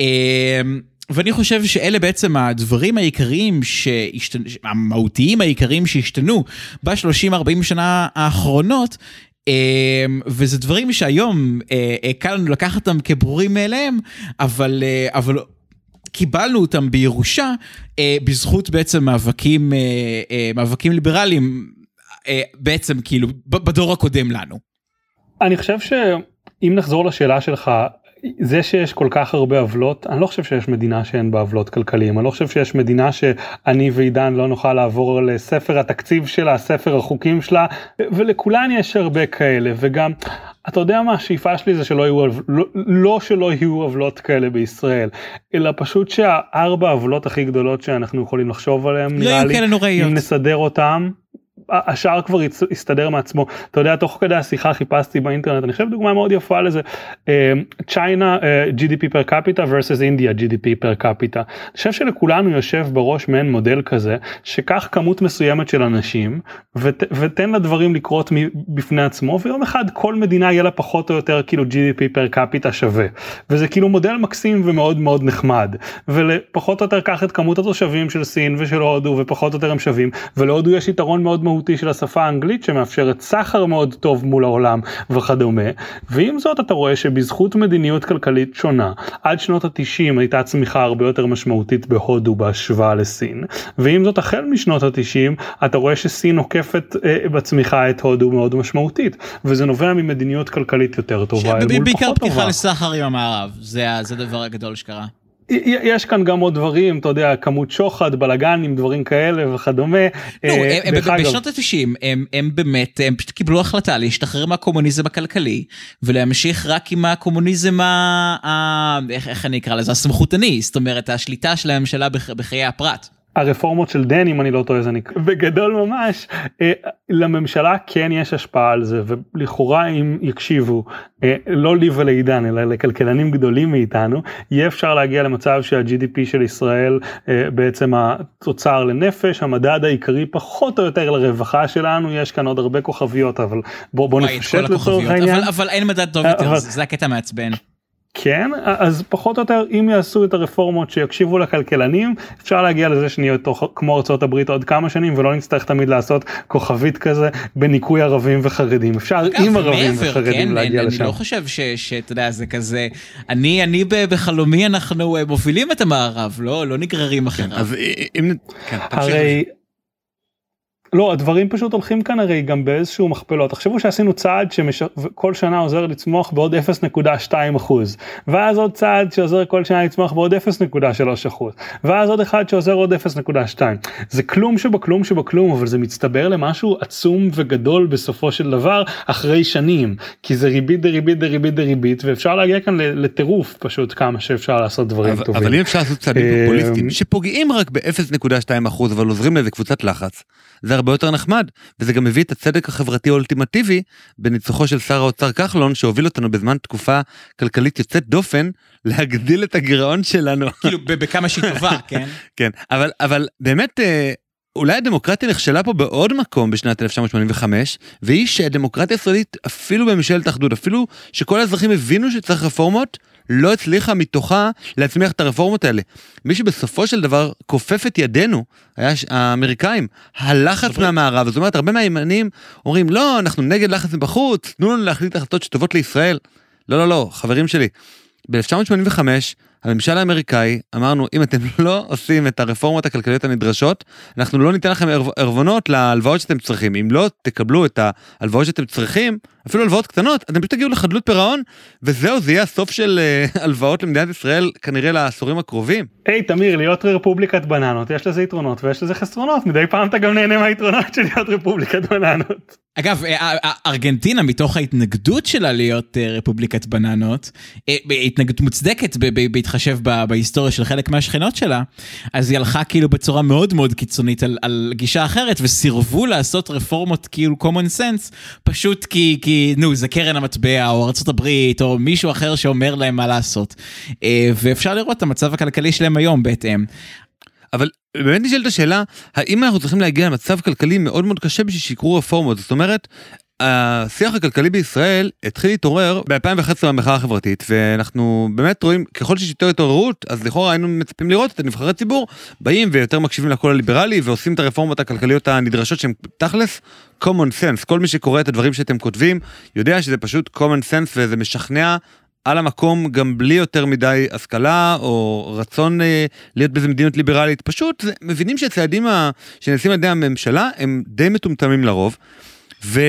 אמ, ואני חושב שאלה בעצם הדברים העיקריים שהשתנו, המהותיים העיקריים שהשתנו ב-30-40 שנה האחרונות, אמ, וזה דברים שהיום אה, אה, קל לנו לקחת אותם כברורים מאליהם, אבל, אה, אבל קיבלנו אותם בירושה אה, בזכות בעצם מאבקים, אה, אה, מאבקים ליברליים, אה, בעצם כאילו בדור הקודם לנו. אני חושב שאם נחזור לשאלה שלך, זה שיש כל כך הרבה עוולות, אני לא חושב שיש מדינה שאין בה עוולות כלכליים, אני לא חושב שיש מדינה שאני ועידן לא נוכל לעבור לספר התקציב שלה, ספר החוקים שלה, ולכולן יש הרבה כאלה, וגם אתה יודע מה? השאיפה שלי זה שלא יהיו לא, לא שלא יהיו עוולות כאלה בישראל אלא פשוט שהארבע עוולות הכי גדולות שאנחנו יכולים לחשוב עליהן לא נראה לי אם נסדר אותם השאר כבר יסתדר מעצמו. אתה יודע תוך כדי השיחה חיפשתי באינטרנט אני חושב דוגמה מאוד יפה לזה צ'יינה GDP פר קפיטה versus אינדיה GDP פר קפיטה. אני חושב שלכולנו יושב בראש מעין מודל כזה שקח כמות מסוימת של אנשים ות, ותן לדברים לקרות בפני עצמו ויום אחד כל מדינה יהיה לה פחות או יותר כאילו GDP פר קפיטה שווה. וזה כאילו מודל מקסים ומאוד מאוד נחמד. ולפחות או יותר קח את כמות התושבים של סין ושל הודו ופחות או יותר הם שווים ולהודו יש יתרון מאוד מאוד משמעותי של השפה האנגלית שמאפשרת סחר מאוד טוב מול העולם וכדומה ועם זאת אתה רואה שבזכות מדיניות כלכלית שונה עד שנות התשעים הייתה צמיחה הרבה יותר משמעותית בהודו בהשוואה לסין ועם זאת החל משנות התשעים אתה רואה שסין עוקפת אה, בצמיחה את הודו מאוד משמעותית וזה נובע ממדיניות כלכלית יותר טובה אל מול פחות טובה. בעיקר פתיחה לסחר עם המערב זה הדבר הגדול שקרה. יש כאן גם עוד דברים אתה יודע כמות שוחד בלאגנים דברים כאלה וכדומה. לא, אה, הם, הם, בשנות ה-90 הם, הם באמת הם פשוט קיבלו החלטה להשתחרר מהקומוניזם הכלכלי ולהמשיך רק עם הקומוניזם ה... ה... איך, איך אני אקרא לזה הסמכותני זאת אומרת השליטה של הממשלה בחיי הפרט. הרפורמות של דן אם אני לא טועה זה נקרא. בגדול ממש אה, לממשלה כן יש השפעה על זה ולכאורה אם יקשיבו אה, לא לי ולעידן אלא לכלכלנים גדולים מאיתנו יהיה אפשר להגיע למצב שה-GDP של ישראל אה, בעצם התוצר לנפש המדד העיקרי פחות או יותר לרווחה שלנו יש כאן עוד הרבה כוכביות אבל בוא בוא נפשט לצורך העניין. אבל, אבל אין מדד טוב יותר אבל... זה הקטע מעצבן. כן אז פחות או יותר אם יעשו את הרפורמות שיקשיבו לכלכלנים אפשר להגיע לזה שנהיה תוך כמו ארצות הברית עוד כמה שנים ולא נצטרך תמיד לעשות כוכבית כזה בניקוי ערבים וחרדים אפשר עם ערבים וחרדים כן, להגיע אני, לשם. אני לא חושב שאתה יודע זה כזה אני אני בחלומי אנחנו אה, מובילים את המערב לא לא נגררים אחריו. אז אם... כן, הרי לא הדברים פשוט הולכים כאן הרי גם באיזשהו מכפלות תחשבו שעשינו צעד שכל שנה עוזר לצמוח בעוד 0.2 אחוז ואז עוד צעד שעוזר כל שנה לצמוח בעוד 0.3 אחוז ואז עוד אחד שעוזר עוד 0.2 זה כלום שבכלום שבכלום אבל זה מצטבר למשהו עצום וגדול בסופו של דבר אחרי שנים כי זה ריבית דריבית דריבית דריבית ואפשר להגיע כאן לטירוף פשוט כמה שאפשר לעשות דברים אבל, טובים. אבל אם אפשר לעשות צעדים פופוליסטיים אמ, שפוגעים רק ב-0.2 אחוז אבל עוזרים לאיזה קבוצת לחץ. זה הרבה יותר נחמד, וזה גם מביא את הצדק החברתי האולטימטיבי בניצוחו של שר האוצר כחלון, שהוביל אותנו בזמן תקופה כלכלית יוצאת דופן, להגדיל את הגירעון שלנו. כאילו בכמה שהיא טובה, כן? כן, אבל, אבל באמת, אה, אולי הדמוקרטיה נכשלה פה בעוד מקום בשנת 1985, והיא שהדמוקרטיה הישראלית, אפילו בממשלת אחדות, אפילו שכל האזרחים הבינו שצריך רפורמות, לא הצליחה מתוכה להצמיח את הרפורמות האלה. מי שבסופו של דבר כופף את ידינו, היה האמריקאים. הלחץ מהמערב, זאת אומרת, הרבה מהימנים אומרים, לא, אנחנו נגד לחץ מבחוץ, תנו לנו להחליט החלטות שטובות לישראל. לא, לא, לא, חברים שלי. ב-1985, הממשל האמריקאי אמרנו אם אתם לא עושים את הרפורמות הכלכליות הנדרשות אנחנו לא ניתן לכם ערבונות להלוואות שאתם צריכים אם לא תקבלו את ההלוואות שאתם צריכים אפילו הלוואות קטנות אתם פשוט תגיעו לחדלות פירעון וזהו זה יהיה הסוף של uh, הלוואות למדינת ישראל כנראה לעשורים הקרובים. היי hey, תמיר להיות רפובליקת בננות יש לזה יתרונות ויש לזה חסרונות מדי פעם אתה גם נהנה מהיתרונות של להיות רפובליקת בננות. אגב אה, אה, ארגנטינה מתוך ההתנגדות שלה להיות רפובליקת בננות התנגדות מוצדקת בהתחשב בהיסטוריה של חלק מהשכנות שלה אז היא הלכה כאילו בצורה מאוד מאוד קיצונית על, על גישה אחרת וסירבו לעשות רפורמות כאילו common sense פשוט כי. כי כי נו זה קרן המטבע או ארה"ב או מישהו אחר שאומר להם מה לעשות. אה, ואפשר לראות את המצב הכלכלי שלהם היום בהתאם. אבל באמת נשאלת השאלה האם אנחנו צריכים להגיע למצב כלכלי מאוד מאוד קשה בשביל שיקרו רפורמות זאת אומרת השיח הכלכלי בישראל התחיל להתעורר ב-2011 במחאה החברתית ואנחנו באמת רואים ככל שיש יותר התעוררות אז לכאורה היינו מצפים לראות את הנבחרי ציבור באים ויותר מקשיבים לקול הליברלי ועושים את הרפורמות הכלכליות הנדרשות שהן תכלס common sense כל מי שקורא את הדברים שאתם כותבים יודע שזה פשוט common sense וזה משכנע על המקום גם בלי יותר מדי השכלה או רצון אה, להיות באיזה מדיניות ליברלית פשוט מבינים שהצעדים שנעשים על ידי הממשלה הם די מטומטמים לרוב. ו...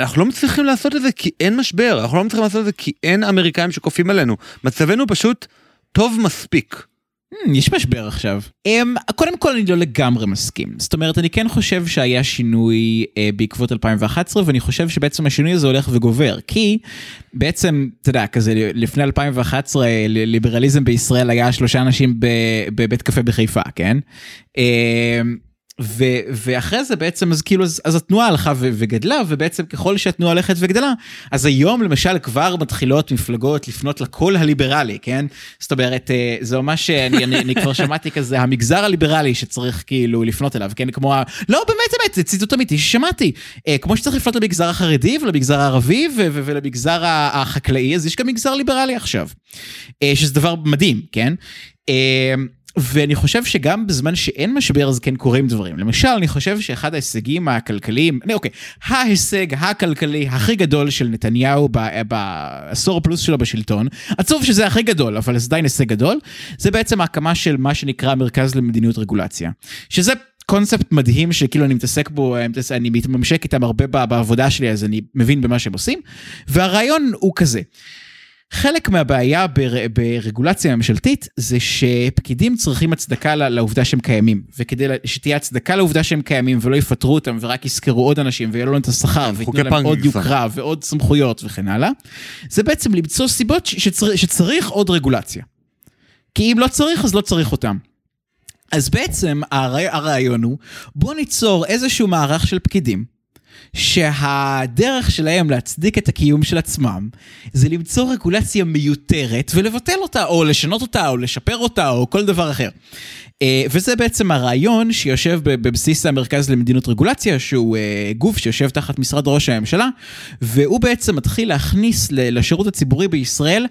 אנחנו לא מצליחים לעשות את זה כי אין משבר, אנחנו לא מצליחים לעשות את זה כי אין אמריקאים שכופים עלינו. מצבנו פשוט טוב מספיק. Hmm, יש משבר עכשיו. Um, קודם כל אני לא לגמרי מסכים. זאת אומרת, אני כן חושב שהיה שינוי uh, בעקבות 2011, ואני חושב שבעצם השינוי הזה הולך וגובר. כי בעצם, אתה יודע, כזה לפני 2011 ליברליזם בישראל היה שלושה אנשים בבית קפה בחיפה, כן? Uh, ו, ואחרי זה בעצם אז כאילו אז, אז התנועה הלכה ו, וגדלה ובעצם ככל שהתנועה הולכת וגדלה אז היום למשל כבר מתחילות מפלגות לפנות לקול הליברלי כן? זאת אומרת אה, זה ממש אני, אני, אני כבר שמעתי כזה המגזר הליברלי שצריך כאילו לפנות אליו כן? כמו ה... לא באמת באמת זה ציטוט אמיתי ששמעתי. אה, כמו שצריך לפנות למגזר החרדי ולמגזר הערבי ו, ו, ולמגזר החקלאי אז יש גם מגזר ליברלי עכשיו. אה, שזה דבר מדהים כן. ואני חושב שגם בזמן שאין משבר אז כן קורים דברים. למשל, אני חושב שאחד ההישגים הכלכליים, אני, אוקיי, ההישג הכלכלי הכי גדול של נתניהו בעשור פלוס שלו בשלטון, עצוב שזה הכי גדול, אבל זה עדיין הישג גדול, זה בעצם ההקמה של מה שנקרא מרכז למדיניות רגולציה. שזה קונספט מדהים שכאילו אני מתעסק בו, אני מתממשק איתם הרבה בעבודה שלי אז אני מבין במה שהם עושים, והרעיון הוא כזה. חלק מהבעיה בר, ברגולציה ממשלתית זה שפקידים צריכים הצדקה לעובדה שהם קיימים וכדי שתהיה הצדקה לעובדה שהם קיימים ולא יפטרו אותם ורק יזכרו עוד אנשים ויעלו להם את השכר ויתנו להם עוד יוקרה ועוד סמכויות וכן הלאה זה בעצם למצוא סיבות שצר, שצריך עוד רגולציה. כי אם לא צריך אז לא צריך אותם. אז בעצם הרעיון הוא בוא ניצור איזשהו מערך של פקידים שהדרך שלהם להצדיק את הקיום של עצמם זה למצוא רגולציה מיותרת ולבטל אותה או לשנות אותה או לשפר אותה או כל דבר אחר. אה, וזה בעצם הרעיון שיושב בבסיס המרכז למדינות רגולציה שהוא אה, גוף שיושב תחת משרד ראש הממשלה והוא בעצם מתחיל להכניס לשירות הציבורי בישראל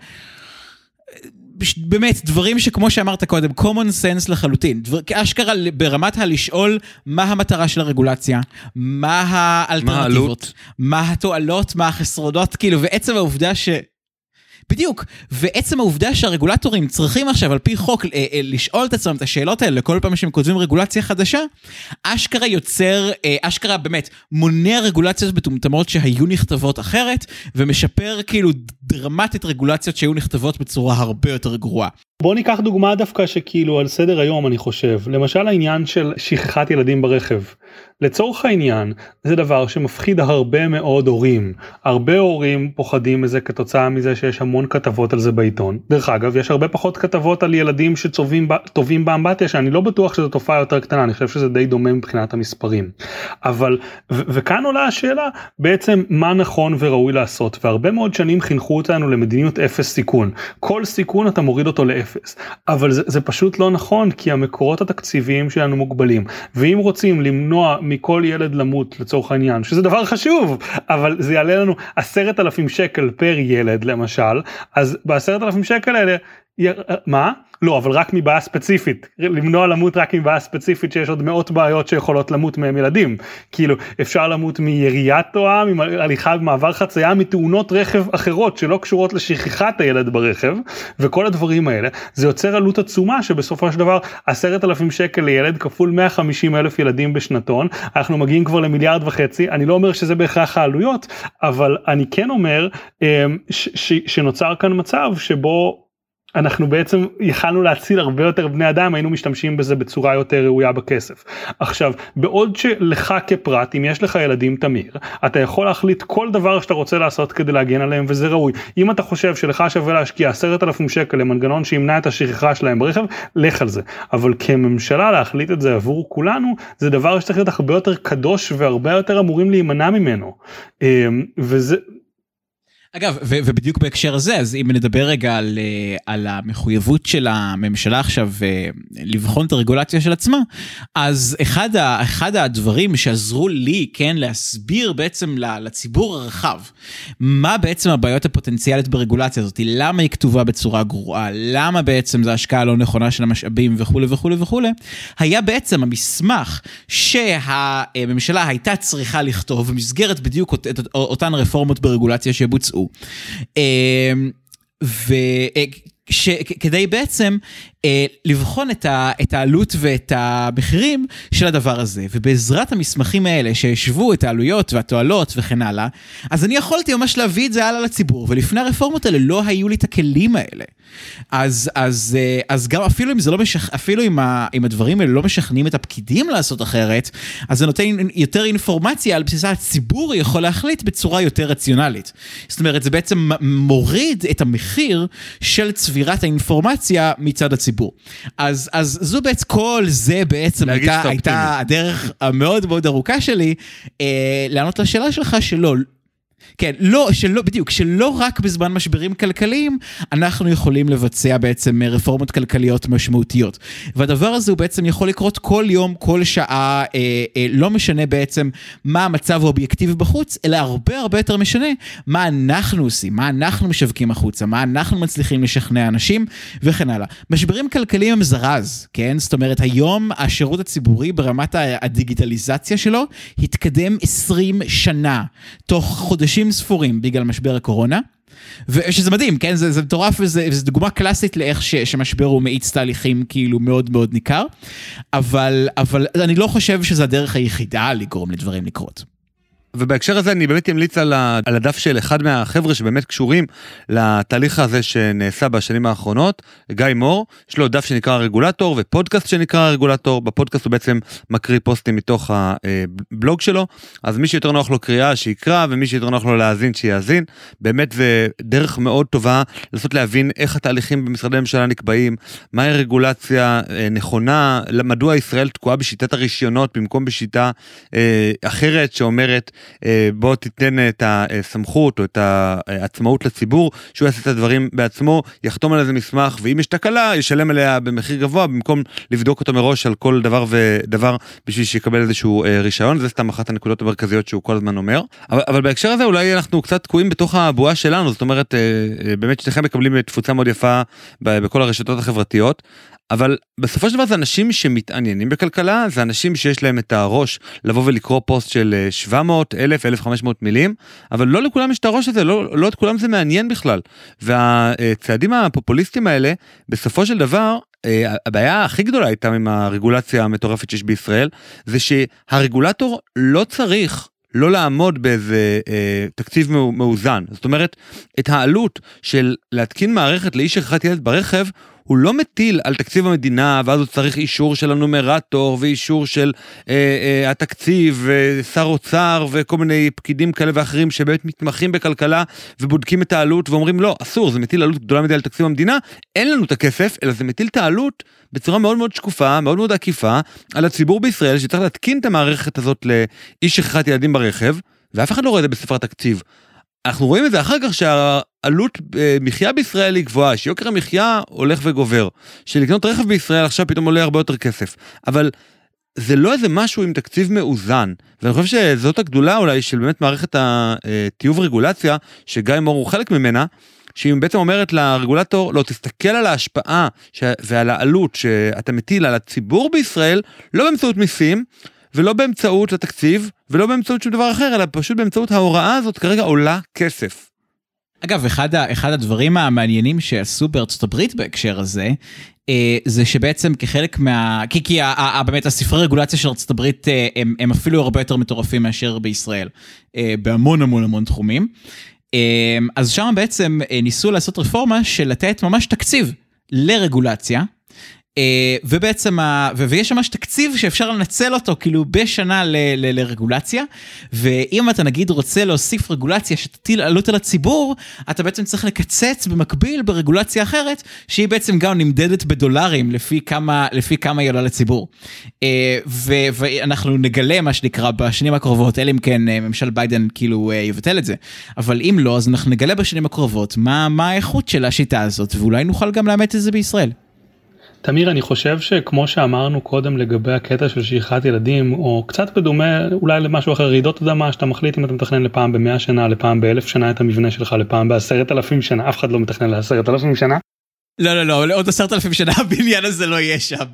באמת דברים שכמו שאמרת קודם common sense לחלוטין. דבר, אשכרה ברמת הלשאול מה המטרה של הרגולציה מה האלטרנטיבות מה, מה התועלות מה החסרונות כאילו ועצם העובדה ש... בדיוק, ועצם העובדה שהרגולטורים צריכים עכשיו על פי חוק אה, אה, לשאול את עצמם את השאלות האלה כל פעם שהם כותבים רגולציה חדשה, אשכרה יוצר, אה, אשכרה באמת מונע רגולציות מטומטמות שהיו נכתבות אחרת, ומשפר כאילו דרמטית רגולציות שהיו נכתבות בצורה הרבה יותר גרועה. בוא ניקח דוגמה דווקא שכאילו על סדר היום אני חושב. למשל העניין של שכחת ילדים ברכב. לצורך העניין זה דבר שמפחיד הרבה מאוד הורים. הרבה הורים פוחדים מזה כתוצאה מזה שיש המון כתבות על זה בעיתון. דרך אגב יש הרבה פחות כתבות על ילדים שטובים באמבטיה שאני לא בטוח שזו תופעה יותר קטנה אני חושב שזה די דומה מבחינת המספרים. אבל וכאן עולה השאלה בעצם מה נכון וראוי לעשות. והרבה מאוד שנים חינכו אותנו למדיניות אפס סיכון. כל סיכון אתה מוריד אותו לאפס אבל זה, זה פשוט לא נכון כי המקורות התקציביים שלנו מוגבלים. ואם רוצים למנוע מכל ילד למות לצורך העניין שזה דבר חשוב אבל זה יעלה לנו עשרת אלפים שקל פר ילד למשל אז בעשרת אלפים שקל האלה מה? לא אבל רק מבעיה ספציפית. למנוע למות רק מבעיה ספציפית שיש עוד מאות בעיות שיכולות למות מהם ילדים. כאילו אפשר למות מיריית תואה מהליכה במעבר חצייה מתאונות רכב אחרות שלא קשורות לשכחת הילד ברכב וכל הדברים האלה. זה יוצר עלות עצומה שבסופו של דבר עשרת אלפים שקל לילד כפול 150 אלף ילדים בשנתון. אנחנו מגיעים כבר למיליארד וחצי. אני לא אומר שזה בהכרח העלויות אבל אני כן אומר אמ, שנוצר כאן מצב שבו אנחנו בעצם יכלנו להציל הרבה יותר בני אדם היינו משתמשים בזה בצורה יותר ראויה בכסף. עכשיו בעוד שלך כפרט אם יש לך ילדים תמיר אתה יכול להחליט כל דבר שאתה רוצה לעשות כדי להגן עליהם וזה ראוי. אם אתה חושב שלך שווה להשקיע עשרת אלפים שקל למנגנון שימנע את השכחה שלהם ברכב לך על זה. אבל כממשלה להחליט את זה עבור כולנו זה דבר שצריך להיות הרבה יותר קדוש והרבה יותר אמורים להימנע ממנו. אמ, וזה אגב, ו- ובדיוק בהקשר הזה, אז אם נדבר רגע על, אה, על המחויבות של הממשלה עכשיו אה, לבחון את הרגולציה של עצמה, אז אחד, ה- אחד הדברים שעזרו לי, כן, להסביר בעצם לציבור הרחב, מה בעצם הבעיות הפוטנציאלית ברגולציה הזאת, למה היא כתובה בצורה גרועה, למה בעצם זו השקעה לא נכונה של המשאבים וכולי וכולי וכולי, היה בעצם המסמך שהממשלה הייתה צריכה לכתוב במסגרת בדיוק אות- אותן רפורמות ברגולציה שבוצעו. יצאו. אמ, וכדי בעצם אה, לבחון את, ה, את העלות ואת המחירים של הדבר הזה, ובעזרת המסמכים האלה שהשוו את העלויות והתועלות וכן הלאה, אז אני יכולתי ממש להביא את זה הלאה לציבור, ולפני הרפורמות האלה לא היו לי את הכלים האלה. אז, אז, אה, אז גם אפילו אם לא משכ... אפילו אם, ה, אם הדברים האלה לא משכנעים את הפקידים לעשות אחרת, אז זה נותן יותר אינפורמציה על בסיסה הציבור יכול להחליט בצורה יותר רציונלית. זאת אומרת, זה בעצם מוריד את המחיר של צבירת האינפורמציה מצד. הציבור. אז, אז זו בעצם, כל זה בעצם הייתה, הייתה הדרך המאוד מאוד ארוכה שלי אה, לענות לשאלה שלך שלא. כן, לא, שלא, בדיוק, שלא רק בזמן משברים כלכליים אנחנו יכולים לבצע בעצם רפורמות כלכליות משמעותיות. והדבר הזה הוא בעצם יכול לקרות כל יום, כל שעה, אה, אה, לא משנה בעצם מה המצב האובייקטיבי בחוץ, אלא הרבה הרבה יותר משנה מה אנחנו עושים, מה אנחנו משווקים החוצה, מה אנחנו מצליחים לשכנע אנשים וכן הלאה. משברים כלכליים הם זרז, כן? זאת אומרת, היום השירות הציבורי ברמת הדיגיטליזציה שלו התקדם 20 שנה, תוך חודשים חודשים ספורים בגלל משבר הקורונה. ושזה מדהים, כן? זה, זה מטורף וזו דוגמה קלאסית לאיך ש, שמשבר הוא מאיץ תהליכים כאילו מאוד מאוד ניכר, אבל, אבל אני לא חושב שזו הדרך היחידה לגרום לדברים לקרות. ובהקשר הזה אני באמת אמליץ על, הדף של אחד מהחבר'ה שבאמת קשורים לתהליך הזה שנעשה בשנים האחרונות, גיא מור, יש לו דף שנקרא רגולטור ופודקאסט שנקרא רגולטור, בפודקאסט הוא בעצם מקריא פוסטים מתוך הבלוג שלו, אז מי שיותר נוח לו קריאה שיקרא ומי שיותר נוח לו להאזין שיאזין, באמת זה דרך מאוד טובה לנסות להבין איך התהליכים במשרדי ממשלה נקבעים, מהי רגולציה אה, נכונה, מדוע ישראל תקועה בשיטת הרישיונות במקום בשיטה אה, אחרת שאומרת אה, בוא תיתן את הסמכות או את העצמאות לציבור, שהוא יעשה את הדברים בעצמו, יחתום על איזה מסמך, ואם יש תקלה, ישלם עליה במחיר גבוה, במקום לבדוק אותו מראש על כל דבר ודבר בשביל שיקבל איזשהו אה, רישיון, זה סתם אחת הנקודות המרכזיות שהוא כל הזמן אומר. אבל, אבל בהקשר הזה אולי אנחנו קצת תקועים בתוך הבועה שלנו, זאת אומרת, אה, באמת שניכם מקבלים תפוצה מאוד יפה בכל הרשתות החברתיות, אבל בסופו של דבר זה אנשים שמתעניינים בכלכלה, זה אנשים שיש להם את הראש לבוא ולקרוא פוסט של 700, 1000, 1500 מילים, אבל לא לכולם יש את הראש הזה, לא, לא את כולם זה מעניין בכלל. והצעדים הפופוליסטיים האלה, בסופו של דבר, אה, הבעיה הכי גדולה הייתה עם הרגולציה המטורפת שיש בישראל, זה שהרגולטור לא צריך לא לעמוד באיזה אה, תקציב מאוזן. זאת אומרת, את העלות של להתקין מערכת לאיש שכחת ילד ברכב, הוא לא מטיל על תקציב המדינה, ואז הוא צריך אישור של הנומרטור, ואישור של אה, אה, התקציב, ושר אוצר, וכל מיני פקידים כאלה ואחרים שבאמת מתמחים בכלכלה, ובודקים את העלות, ואומרים לא, אסור, זה מטיל עלות גדולה מדי על תקציב המדינה, אין לנו את הכסף, אלא זה מטיל את העלות בצורה מאוד מאוד שקופה, מאוד מאוד עקיפה, על הציבור בישראל שצריך להתקין את המערכת הזאת לאיש שכחת ילדים ברכב, ואף אחד לא רואה את זה בספר התקציב. אנחנו רואים את זה אחר כך שהעלות אה, מחיה בישראל היא גבוהה, שיוקר המחיה הולך וגובר, שלקנות רכב בישראל עכשיו פתאום עולה הרבה יותר כסף, אבל זה לא איזה משהו עם תקציב מאוזן, ואני חושב שזאת הגדולה אולי של באמת מערכת הטיוב רגולציה, שגיא מור הוא חלק ממנה, שהיא בעצם אומרת לרגולטור, לא, תסתכל על ההשפעה ש... ועל העלות שאתה מטיל על הציבור בישראל, לא באמצעות מיסים, ולא באמצעות התקציב, ולא באמצעות שום דבר אחר, אלא פשוט באמצעות ההוראה הזאת כרגע עולה כסף. אגב, אחד, אחד הדברים המעניינים שעשו בארצות הברית בהקשר הזה, אה, זה שבעצם כחלק מה... כי, כי ה, ה, באמת הספרי רגולציה של ארצות הברית אה, הם, הם אפילו הרבה יותר מטורפים מאשר בישראל, אה, בהמון המון המון תחומים. אז שם בעצם ניסו לעשות רפורמה של לתת ממש תקציב לרגולציה. אה, ובעצם, ה... ויש ממש תקציב שאפשר לנצל אותו כאילו בשנה ל... ל... לרגולציה, ואם אתה נגיד רוצה להוסיף רגולציה שתטיל עלות על הציבור, אתה בעצם צריך לקצץ במקביל ברגולציה אחרת, שהיא בעצם גם נמדדת בדולרים לפי כמה, לפי כמה היא עולה לציבור. אה, ו... ואנחנו נגלה מה שנקרא בשנים הקרובות, אלא אם כן אה, ממשל ביידן כאילו יבטל את זה, אבל אם לא, אז אנחנו נגלה בשנים הקרובות מה, מה האיכות של השיטה הזאת, ואולי נוכל גם לאמץ את זה בישראל. תמיר אני חושב שכמו שאמרנו קודם לגבי הקטע של שכחת ילדים או קצת בדומה אולי למשהו אחר רעידות אדמה שאתה מחליט אם אתה מתכנן לפעם במאה שנה לפעם באלף שנה את המבנה שלך לפעם בעשרת אלפים שנה אף אחד לא מתכנן לעשרת אלפים שנה. לא לא לא עוד עשרת אלפים שנה הבניין הזה לא יהיה שם.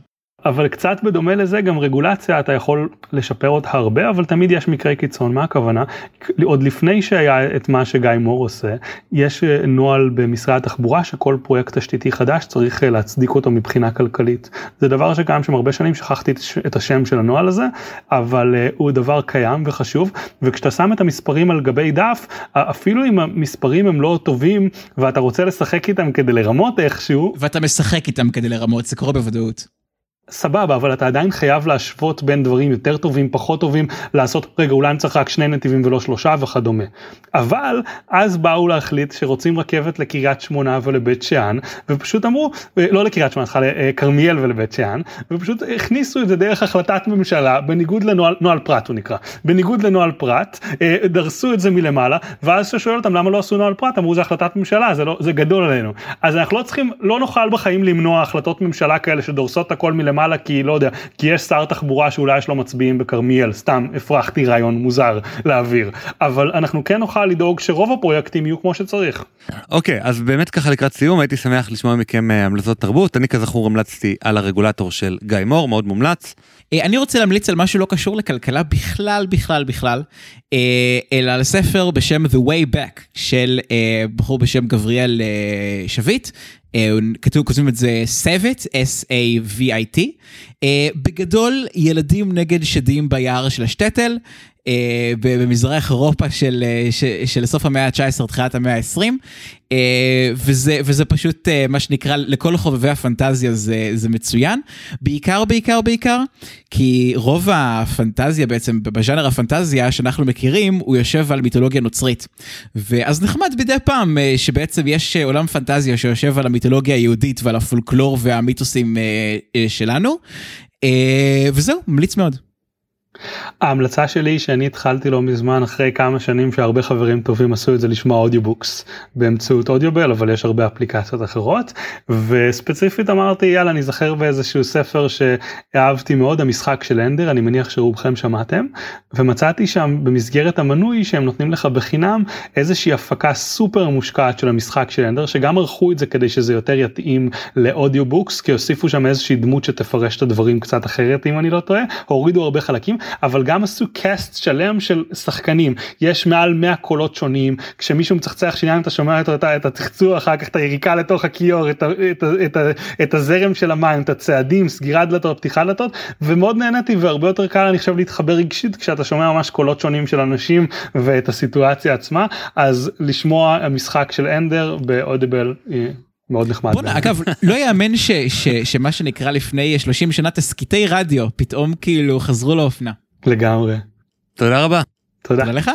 אבל קצת בדומה לזה גם רגולציה אתה יכול לשפר אותה הרבה אבל תמיד יש מקרי קיצון. מה הכוונה? עוד לפני שהיה את מה שגיא מור עושה יש אה, נוהל במשרד התחבורה שכל פרויקט תשתיתי חדש צריך אה, להצדיק אותו מבחינה כלכלית. זה דבר שקיים שם הרבה שנים שכחתי את השם של הנוהל הזה אבל uh, הוא דבר קיים וחשוב וכשאתה שם את המספרים על גבי דף אפילו אם המספרים הם לא טובים ואתה רוצה לשחק איתם כדי לרמות איכשהו ואתה משחק איתם כדי לרמות זה קורה בוודאות. סבבה אבל אתה עדיין חייב להשוות בין דברים יותר טובים פחות טובים לעשות רגע אולי אני צריך רק שני נתיבים ולא שלושה וכדומה. אבל אז באו להחליט שרוצים רכבת לקריית שמונה ולבית שאן ופשוט אמרו לא לקריית שמונה סליחה לכרמיאל ולבית שאן ופשוט הכניסו את זה דרך החלטת ממשלה בניגוד לנוהל נוהל פרט הוא נקרא בניגוד לנוהל פרט אה, דרסו את זה מלמעלה ואז ששואל אותם למה לא עשו נוהל פרט אמרו זה החלטת ממשלה זה לא זה גדול עלינו אז אנחנו לא צריכים לא נוכל בחיים למנוע החלטות ממשלה כאלה שדורסות הכל מלמעלה. למעלה כי לא יודע כי יש שר תחבורה שאולי יש לו מצביעים בכרמיאל סתם הפרחתי רעיון מוזר להעביר אבל אנחנו כן נוכל לדאוג שרוב הפרויקטים יהיו כמו שצריך. אוקיי okay, אז באמת ככה לקראת סיום הייתי שמח לשמוע מכם אה, המלצות תרבות אני כזכור המלצתי על הרגולטור של גיא מור מאוד מומלץ. אה, אני רוצה להמליץ על משהו לא קשור לכלכלה בכלל בכלל בכלל אה, אלא על ספר בשם The Way Back של בחור בשם גבריאל שביט כתוב, כותבים את זה סבט, S-A-V-I-T. אה, בגדול, ילדים נגד שדים ביער של השטטל. אה, במזרח אירופה של, של סוף המאה ה-19, תחילת המאה ה-20, וזה, וזה פשוט מה שנקרא, לכל חובבי הפנטזיה זה, זה מצוין, בעיקר, בעיקר, בעיקר, כי רוב הפנטזיה בעצם, בז'אנר הפנטזיה שאנחנו מכירים, הוא יושב על מיתולוגיה נוצרית. ואז נחמד מדי פעם שבעצם יש עולם פנטזיה שיושב על המיתולוגיה היהודית ועל הפולקלור והמיתוסים שלנו. וזהו, ממליץ מאוד. ההמלצה שלי שאני התחלתי לא מזמן אחרי כמה שנים שהרבה חברים טובים עשו את זה לשמוע אודיובוקס באמצעות אודיובל אבל יש הרבה אפליקציות אחרות. וספציפית אמרתי יאללה אני זוכר באיזשהו ספר שאהבתי מאוד המשחק של אנדר אני מניח שרובכם שמעתם. ומצאתי שם במסגרת המנוי שהם נותנים לך בחינם איזושהי הפקה סופר מושקעת של המשחק של אנדר שגם ערכו את זה כדי שזה יותר יתאים ל audiobooks כי הוסיפו שם איזושהי דמות שתפרש את הדברים קצת אחרת אם אני לא טועה. הורידו הרבה חלקים אבל גם עשו cast שלם של שחקנים. יש מעל 100 קולות שונים. כשמישהו מצחצח שיניים אתה שומע את, את הצחצוח אחר כך את היריקה לתוך הכיור את, את, את, את, את הזרם של המים את הצעדים סגירת דלתות פתיחת דלתות. ומאוד נהניתי והרבה יותר קל אני חושב להתחבר רגשית כשאתה שומע ממש קולות שונים של אנשים ואת הסיטואציה עצמה. אז לשמוע משחק של אנדר באודיבל. מאוד נחמד. בוא'נה, אגב, לא יאמן ש, ש, שמה שנקרא לפני 30 שנה תסקיטי רדיו פתאום כאילו חזרו לאופנה. לגמרי. תודה רבה. תודה. תודה לך.